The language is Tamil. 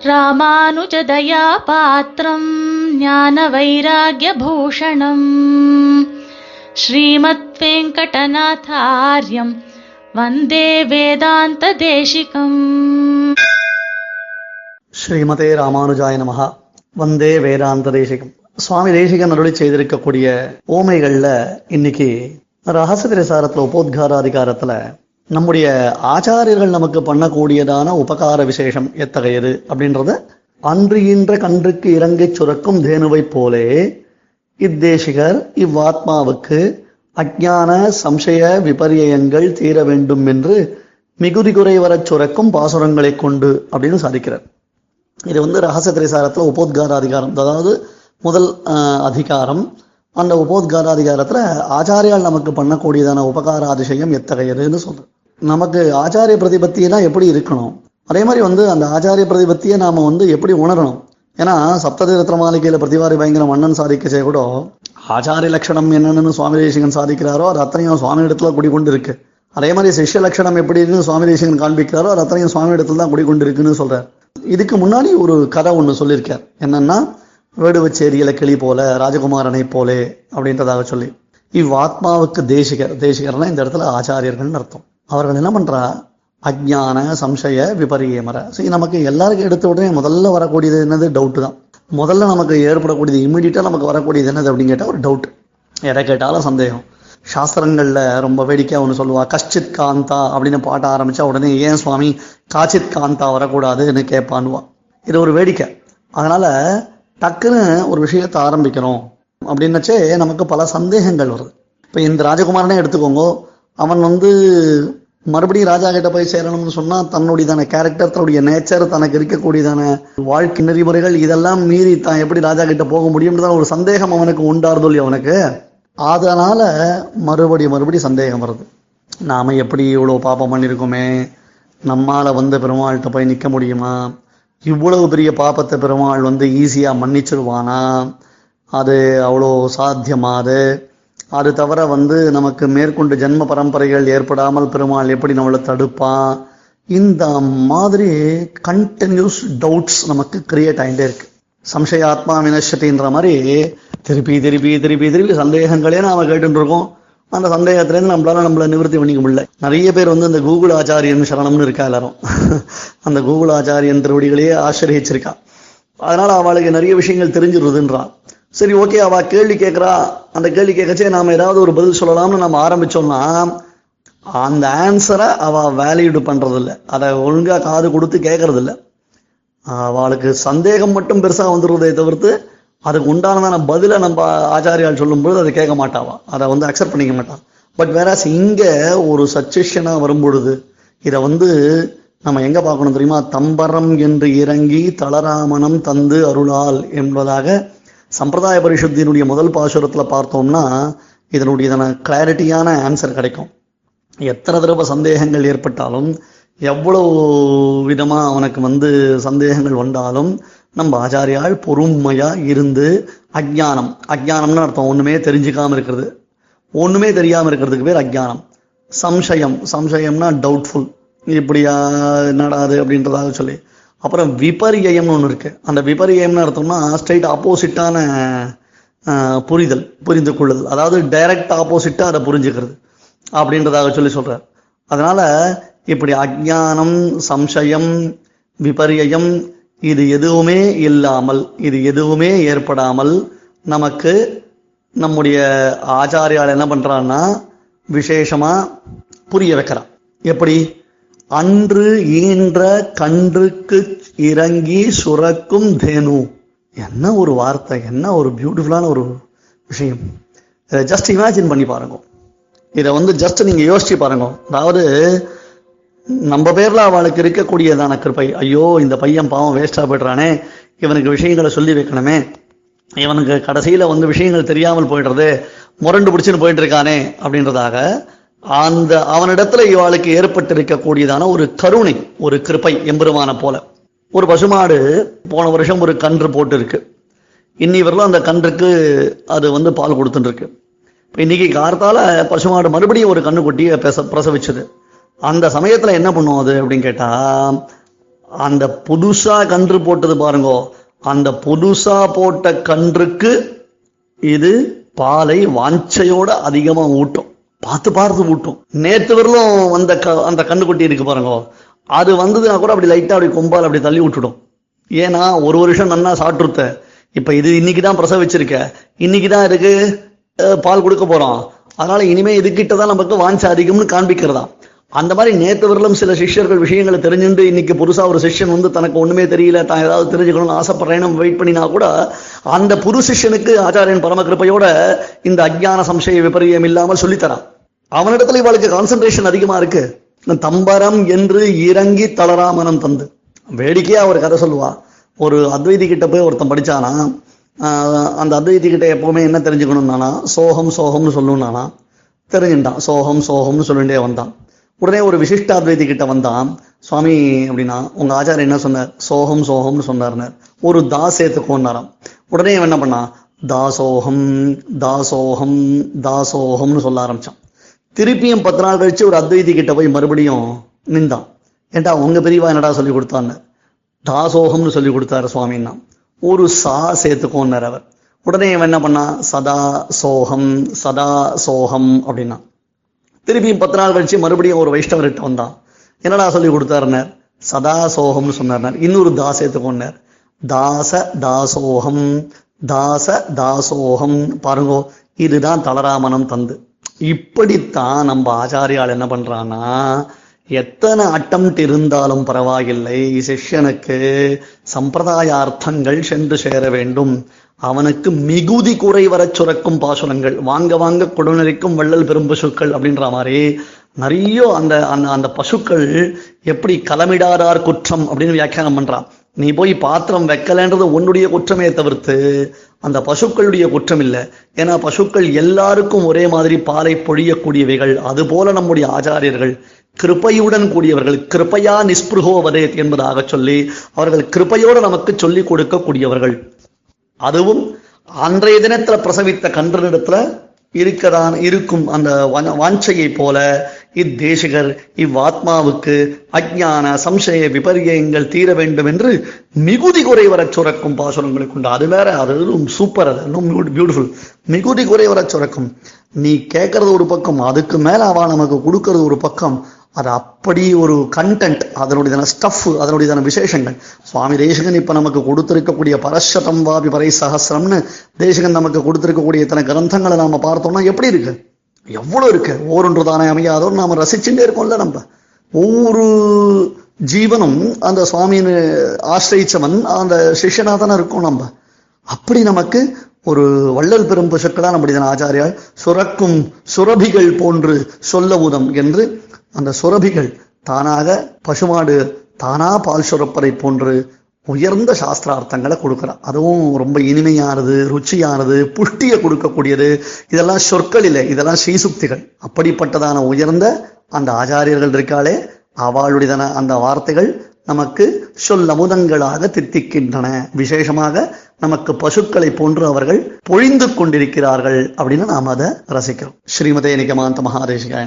ராமானுஜதயா பாத்திரம் ஞான வைராகியபூஷணம் ஸ்ரீமத் வெங்கடநாதாரியம் வந்தே வேதாந்த தேசிகம் ஸ்ரீமதே ராமானுஜாய நமகா வந்தே வேதாந்த தேசிகம் சுவாமி தேசிகன் அருளி செய்திருக்கக்கூடிய ஓமைகள்ல இன்னைக்கு ரகசிய திரசாரத்துல உபோத்காராதிகாரத்துல நம்முடைய ஆச்சாரியர்கள் நமக்கு பண்ணக்கூடியதான உபகார விசேஷம் எத்தகையது அப்படின்றத அன்று கன்றுக்கு இறங்கிச் சுரக்கும் தேனுவைப் போலே இத்தேசிகர் இவ்வாத்மாவுக்கு அஜ்ஞான சம்சய விபரியங்கள் தீர வேண்டும் என்று மிகுதி குறை வரச் சுரக்கும் பாசுரங்களை கொண்டு அப்படின்னு சாதிக்கிறார். இது வந்து ரகசிய திரைசாரத்தில் உபோத்கார அதிகாரம் அதாவது முதல் ஆஹ், அதிகாரம். அந்த உபோத்கார அதிகாரத்தில் ஆச்சாரியால் நமக்கு பண்ணக்கூடியதான உபகார அதிசயம் எத்தகையதுன்னு சொல்றேன் நமக்கு ஆச்சாரிய பிரதிபத்தினா எப்படி இருக்கணும்? அதே மாதிரி வந்து அந்த ஆச்சாரிய பிரதிபத்தியை நாம வந்து எப்படி உணரணும்? ஏன்னா சப்ததீரத்ர மாளிகையில பிரதிவாரி பயங்கர மன்னன் சாதிக்கச்சே கூட ஆச்சாரிய லட்சணம் என்னன்னு சுவாமி தேசிகன் சாதிக்கிறாரோ அது அத்தனையும் சுவாமி இடத்துல குடிக்கொண்டு இருக்கு அதே மாதிரி சிஷ்ய லட்சணம் எப்படி இருக்குன்னு சுவாமி தேசிகன் காண்பிக்கிறாரோ அது அத்தனையும் சுவாமி இடத்துல தான் குடிக்கொண்டு இருக்குன்னு சொல்கிறார் இதுக்கு முன்னாடி ஒரு கதை ஒன்று சொல்லியிருக்கார். என்னன்னா வேடுவச்சேரியில கிளி போல ராஜகுமாரனை போலே அப்படின்றதாக சொல்லி. இவ்வாத்மாவுக்கு தேசிகர் தேசிகர்னா இந்த இடத்துல ஆச்சாரியர்கள்னு அர்த்தம். அவர்கள் என்ன பண்றா? அஜ்ஞான சம்சய விபரியமர சரி நமக்கு எல்லாருக்கும் எடுத்த உடனே முதல்ல வரக்கூடியது என்னது? டவுட் தான். முதல்ல நமக்கு ஏற்படக்கூடியது இம்மிடியட்டா நமக்கு வரக்கூடியது என்னது அப்படின்னு கேட்டால் ஒரு டவுட் எதை கேட்டாலும் சந்தேகம். சாஸ்திரங்களில் ரொம்ப வேடிக்கையாக ஒன்று சொல்லுவா கஷ்டித் காந்தா அப்படின்னு பாட்ட ஆரம்பித்தா உடனே ஏன் சுவாமி? காச்சித் காந்தா வரக்கூடாதுன்னு கேட்பான்னுவா. இது ஒரு வேடிக்கை. அதனால் டக்குன்னு ஒரு விஷயத்தை ஆரம்பிக்கிறோம் அப்படின்னச்சே நமக்கு பல சந்தேகங்கள் வருது. இப்போ இந்த ராஜகுமாரனே எடுத்துக்கோங்க அவன் வந்து மறுபடியும் ராஜா கிட்ட போய் சேரணும்னு சொன்னா தன்னுடையதான கேரக்டர் தன்னுடைய நேச்சர் தனக்கு இருக்கக்கூடியதான வாழ்க்கை நெறிமுறைகள் இதெல்லாம் மீறி தான் எப்படி ராஜா கிட்ட போக முடியும்ன்றதான ஒரு சந்தேகம் அவனுக்கு உண்டாருதோ அவனுக்கு. அதனால மறுபடியும் மறுபடியும் சந்தேகம் வருது. நாம எப்படி இவ்வளோ பாப்பம் பண்ணியிருக்கோமே நம்மால வந்து பெருமாள்கிட்ட போய் நிற்க முடியுமா? இவ்வளவு பெரிய பாப்பத்தை பெருமாள் வந்து ஈஸியா மன்னிச்சிருவானா? அது அவ்வளோ சாத்தியமா அது? அது தவிர வந்து நமக்கு மேற்கொண்டு ஜென்ம பரம்பரைகள் ஏற்படாமல் பெருமாள் எப்படி நம்மளை தடுப்பான் இந்த மாதிரி கண்டினியூஸ் டவுட்ஸ் நமக்கு கிரியேட் ஆகிட்டே இருக்கு. சம்சயாத்மா வினஷத்தின்ற மாதிரி திருப்பி திருப்பி திருப்பி திருப்பி சந்தேகங்களே நாம கேட்டுட்டு இருக்கோம் அந்த சந்தேகத்திலேருந்து நம்மளால நம்மள நிவர்த்தி பண்ணிக்க முடியல. நிறைய பேர் வந்து இந்த கூகுள் ஆச்சாரியன் சரணம்னு இருக்கா எல்லாரும்? அந்த கூகுள் ஆச்சாரியன் திருவடிகளையே ஆசிரியச்சிருக்கா. அதனால அவளுக்கு நிறைய விஷயங்கள் தெரிஞ்சிருதுன்றான் சரி ஓகே அவ கேள்வி கேட்குறா அந்த கேள்வி கேட்கச்சே நாம ஏதாவது ஒரு பதில் சொல்லலாம்னு நம்ம ஆரம்பிச்சோம்னா அந்த ஆன்சரை அவ வேல்யூடு பண்ணுறதில்ல அதை ஒழுங்காக காது கொடுத்து கேட்குறதில்ல. அவளுக்கு சந்தேகம் மட்டும் பெருசாக வந்துடுறதை தவிர்த்து அதுக்கு உண்டானதான பதிலை நம்ம ஆச்சாரியால் சொல்லும்பொழுது அதை கேட்க மாட்டாவா அதை வந்து அக்செப்ட் பண்ணிக்க மாட்டான் பட் வேற இங்கே ஒரு சச்சேஷனா வரும்பொழுது இதை வந்து நம்ம எங்கே பார்க்கணும் தெரியுமா? தம்பரம் என்று இறங்கி தளராமணம் தந்து அருளால் என்பதாக சம்பிரதாய பரிஷத்தினுடைய முதல் பாசுரத்தில் பார்த்தோம்னா இதனுடையதான கிளாரிட்டியான ஆன்சர் கிடைக்கும். எத்தனை தடவை சந்தேகங்கள் ஏற்பட்டாலும் எவ்வளவு விதமாக அவனுக்கு வந்து சந்தேகங்கள் வந்தாலும் நம்ம ஆச்சாரியால் பொறுமையாக இருந்து அஜ்ஞானம். அஜ்ஞானம்னு அர்த்தம் ஒன்றுமே தெரிஞ்சுக்காமல் இருக்கிறது. ஒன்றுமே தெரியாமல் இருக்கிறதுக்கு பேர் அஜ்ஞானம். சம்சயம். சம்சயம்னா டவுட்ஃபுல் இப்படியா நடாது அப்படின்றதாக சொல்லி. அப்புறம் விபரியம்னு ஒன்று இருக்கு. அந்த விபரியம்னு அர்த்தம்னா ஸ்ட்ரைட் ஆப்போசிட்டான புரிதல் புரிந்து கொள்ளுதல். அதாவது டைரக்ட் ஆப்போசிட்டாக அதை புரிஞ்சுக்கிறது. அப்படின்றதாக சொல்லி சொல்கிறார் அதனால் இப்படி அஜானம் சம்சயம் விபரியம் இது எதுவுமே இல்லாமல் இது எதுவுமே ஏற்படாமல் நமக்கு நம்முடைய ஆச்சாரியால் என்ன பண்ணுறான்னா விசேஷமாக புரிய வைக்கிறான். எப்படி? அன்று ஈன்ற கன்றுக்கு இறங்கி சுரக்கும் தேனு. என்ன ஒரு வார்த்தை என்ன ஒரு பியூட்டிஃபுல்லான ஒரு விஷயம். இதை ஜஸ்ட் இமேஜின் பண்ணி பாருங்க. இதை வந்து ஜஸ்ட் நீங்க யோசிச்சு பாருங்க. அதாவது நம்ம பேர்ல அவளுக்கு இருக்கக்கூடியதான கிருப்பை ஐயோ இந்த பையன் பாவம் வேஸ்டா போயிடுறானே. இவனுக்கு விஷயங்களை சொல்லி வைக்கணுமே. இவனுக்கு கடைசியில வந்து விஷயங்கள் தெரியாமல் போயிடுறது முரண்டு பிடிச்சின்னு போயிட்டு இருக்கானே அப்படின்றதாக அந்த அவனிடத்துல இவாளுக்கு ஏற்பட்டிருக்கக்கூடியதான ஒரு கருணை ஒரு கிருப்பை எம்பெருமான போல. ஒரு பசுமாடு போன வருஷம் ஒரு கன்று போட்டிருக்கு. இன்னி அந்த கன்றுக்கு அது வந்து பால் கொடுத்துட்டுருக்கு. இப்போ இன்னைக்கு கார்த்தால பசுமாடு மறுபடியும் ஒரு கண்ணு குட்டியை பெச பிரசவிச்சது. அந்த சமயத்தில் என்ன பண்ணுவோம் அது அப்படின்னு கேட்டா அந்த புதுசா கன்று போட்டது பாருங்க. அந்த புதுசா போட்ட கன்றுக்கு இது பாலை வாஞ்சையோட அதிகமாக ஊட்டும். பார்த்து பார்த்து விட்டோம் நேற்று வரலும் வந்த க- அந்த கண்ணுக்குட்டி இருக்கு பாருங்க. அது வந்ததுன்னா கூட அப்படி லைட்டா அப்படி கொம்பால் அப்படி தள்ளி விட்டுடும் ஏன்னா ஒரு வருஷம் நன்னா சாப்பிட்ருத்த இப்போ இது இன்னைக்கு தான் பிரசவிச்சிருக்க. இன்னைக்கு தான் இருக்கு பால் கொடுக்க போறோம். அதனால இனிமே இதுக்கிட்ட தான் நமக்கு வாஞ்ச அதிகம்னு காண்பிக்கிறதா. அந்த மாதிரி நேற்று வரலும் சில சிஷ்யர்கள் விஷயங்களை தெரிஞ்சுட்டு இன்னைக்கு புதுசா ஒரு சிஷ்யன் வந்து தனக்கு ஒண்ணுமே தெரியல தான் ஏதாவது தெரிஞ்சுக்கணும்னு ஆசைப்படுறேன்னு வெயிட் பண்ணினா கூட அந்த புது சிஷ்யனுக்கு ஆச்சாரியன் பரமகிருப்பையோட இந்த அஜ்ஞான சம்சய விபரியம் இல்லாமல் சொல்லித்தரான். அவனிடத்துல இவளுக்கு கான்சன்ட்ரேஷன் அதிகமா இருக்கு. தம்பரம் என்று இறங்கி தளராமனம் தந்து. வேடிக்கையா அவர் கதை சொல்லுவா. ஒரு அத்வைதி கிட்ட போய் ஒருத்தன் படிச்சானா அந்த அத்வைதி கிட்ட எப்பவுமே என்ன தெரிஞ்சுக்கணும்னானா சோகம் சோகம்னு சொல்லணும்னானா தெரிஞ்சுட்டான் சோகம் சோகம்னு சொல்லிட்டே வந்தான். உடனே ஒரு விசிஷ்ட அத்வைதி கிட்ட வந்தான். சுவாமி அப்படின்னா உங்க ஆச்சாரியர் என்ன சொன்னார்? சோகம் சோகம்னு சொன்னார்னார். ஒரு தா சேர்த்துக்கோன்னாராம். உடனே என்ன பண்ணான்? தாசோகம் தாசோகம் தாசோகம்னு சொல்ல ஆரம்பிச்சான். திருப்பியும் பத்து நாள் கழிச்சு ஒரு அத்வைதி கிட்ட போய் மறுபடியும் நின்றான் ஏண்டா உங்க பெரியவா என்னடா சொல்லி கொடுத்தாங்க தாசோகம்னு சொல்லி கொடுத்தாரு சுவாமின்னா. ஒரு சா சேர்த்துக்கோன்னார் அவர். உடனே இவன் என்ன பண்ணான்? சதா சோகம் சதா சோகம் அப்படின்னா. திருப்பியும் பத்து நாள் கழிச்சு மறுபடியும் ஒரு வைஷ்ணவர்கிட்ட வந்தான். என்னடா சொல்லி கொடுத்தாருன்னார்? சதா சோகம்னு சொன்னார் இன்னொரு தாசேத்துக்கொண்டார் தாச தாசோகம் தாச தாசோகம். பாருங்கோ இதுதான் தளராமனம் தந்து. இப்படித்தான் நம்ம ஆச்சாரியால் என்ன பண்றான்னா எத்தனை அட்டம்ட் இருந்தாலும் பரவாயில்லை சிஷ்யனுக்கு சம்பிரதாயார்த்தங்கள் சென்று சேர வேண்டும். அவனுக்கு மிகுதி குறை வரச் சுரக்கும் பாசுரங்கள் வாங்க வாங்க கொடுநெறிக்கும் வள்ளல் பெரும் பசுக்கள் அப்படின்ற மாதிரி நிறைய அந்த அந்த அந்த பசுக்கள் எப்படி களமிடாதார் குற்றம் அப்படின்னு வியாக்கியானம் பண்றான். நீ போய் பாத்திரம் வைக்கலன்றது உன்னுடைய குற்றமே தவிர்த்து அந்த பசுக்களுடைய குற்றம் இல்லை ஏன்னா பசுக்கள் எல்லாருக்கும் ஒரே மாதிரி பாலை பொழியக்கூடியவைகள். அதுபோல நம்முடைய ஆச்சாரியர்கள் கிருபையுடன் கூடியவர்கள். கிருப்பையா நிஸ்பிருகோ வதேத் என்பதாக சொல்லி அவர்கள் கிருப்பையோடு நமக்கு சொல்லிக் கொடுக்கக்கூடியவர்கள். அதுவும் அன்றைய தினத்துல பிரசவித்த கன்றனிடத்துல இருக்கதான் இருக்கும் அந்த வாஞ்சையை போல இத்தேசிகர் இவ்வாத்மாவுக்கு அஜ்ஞான சம்சய விபரியங்கள் தீர வேண்டும் என்று மிகுதி குறை வரச் சுரக்கும் பாசுரங்களுக்கு உண்டு. அது வேற அது சூப்பர் அது இன்னும் பியூட்டிஃபுல் மிகுதி குறை வர சுரக்கும். நீ கேட்கறது ஒரு பக்கம் அதுக்கு மேல அவ நமக்கு கொடுக்கறது ஒரு பக்கம். அது அப்படி ஒரு கண்டென்ட் அதனுடையதான ஸ்டஃப் அதனுடையதான விசேஷங்கள். சுவாமி தேசகன் இப்ப நமக்கு கொடுத்திருக்கக்கூடிய பரஷதம் வாபி பரை சகசிரம்னு தேசகன் நமக்கு கொடுத்திருக்கக்கூடிய இத்தனை கிரந்தங்களை நாம பார்த்தோம்னா எப்படி இருக்கு? எவ்வளோ இருக்கு? ஓரொன்று தானே அமையாதோன்னு நாம் ரசிச்சுட்டே இருக்கோம்ல நம்ம. ஒவ்வொரு ஜீவனும் அந்த சுவாமின்னு ஆசிரியிச்சவன் அந்த சிஷ்யனா தானே இருக்கும் நம்ம. அப்படி நமக்கு ஒரு வள்ளல் பெரும் பசுக்களா நம்முடைய ஆச்சாரியால் சுரக்கும் சுரபிகள் போன்று சொல்ல உதம் என்று அந்த சுரபிகள் தானாக பசுமாடு தானா பால் சுரப்பதை போன்று உயர்ந்த சாஸ்திரார்த்தங்களை கொடுக்குறான். அதுவும் ரொம்ப இனிமையானது ருச்சியானது புஷ்டியை கொடுக்கக்கூடியது. இதெல்லாம் சொற்கள் இல்லை இதெல்லாம் ஸ்ரீசுக்திகள். அப்படிப்பட்டதான உயர்ந்த அந்த ஆச்சாரியர்கள் இருக்காளே அவளுடையதான அந்த வார்த்தைகள் நமக்கு சொல்லமுதங்களாக தித்திக்கின்றன. விசேஷமாக நமக்கு பசுக்களை போன்று அவர்கள் பொழிந்து கொண்டிருக்கிறார்கள் அப்படின்னு நாம் அதை ரசிக்கிறோம். ஸ்ரீமதே நிகமாந்த மகாதேசிகாய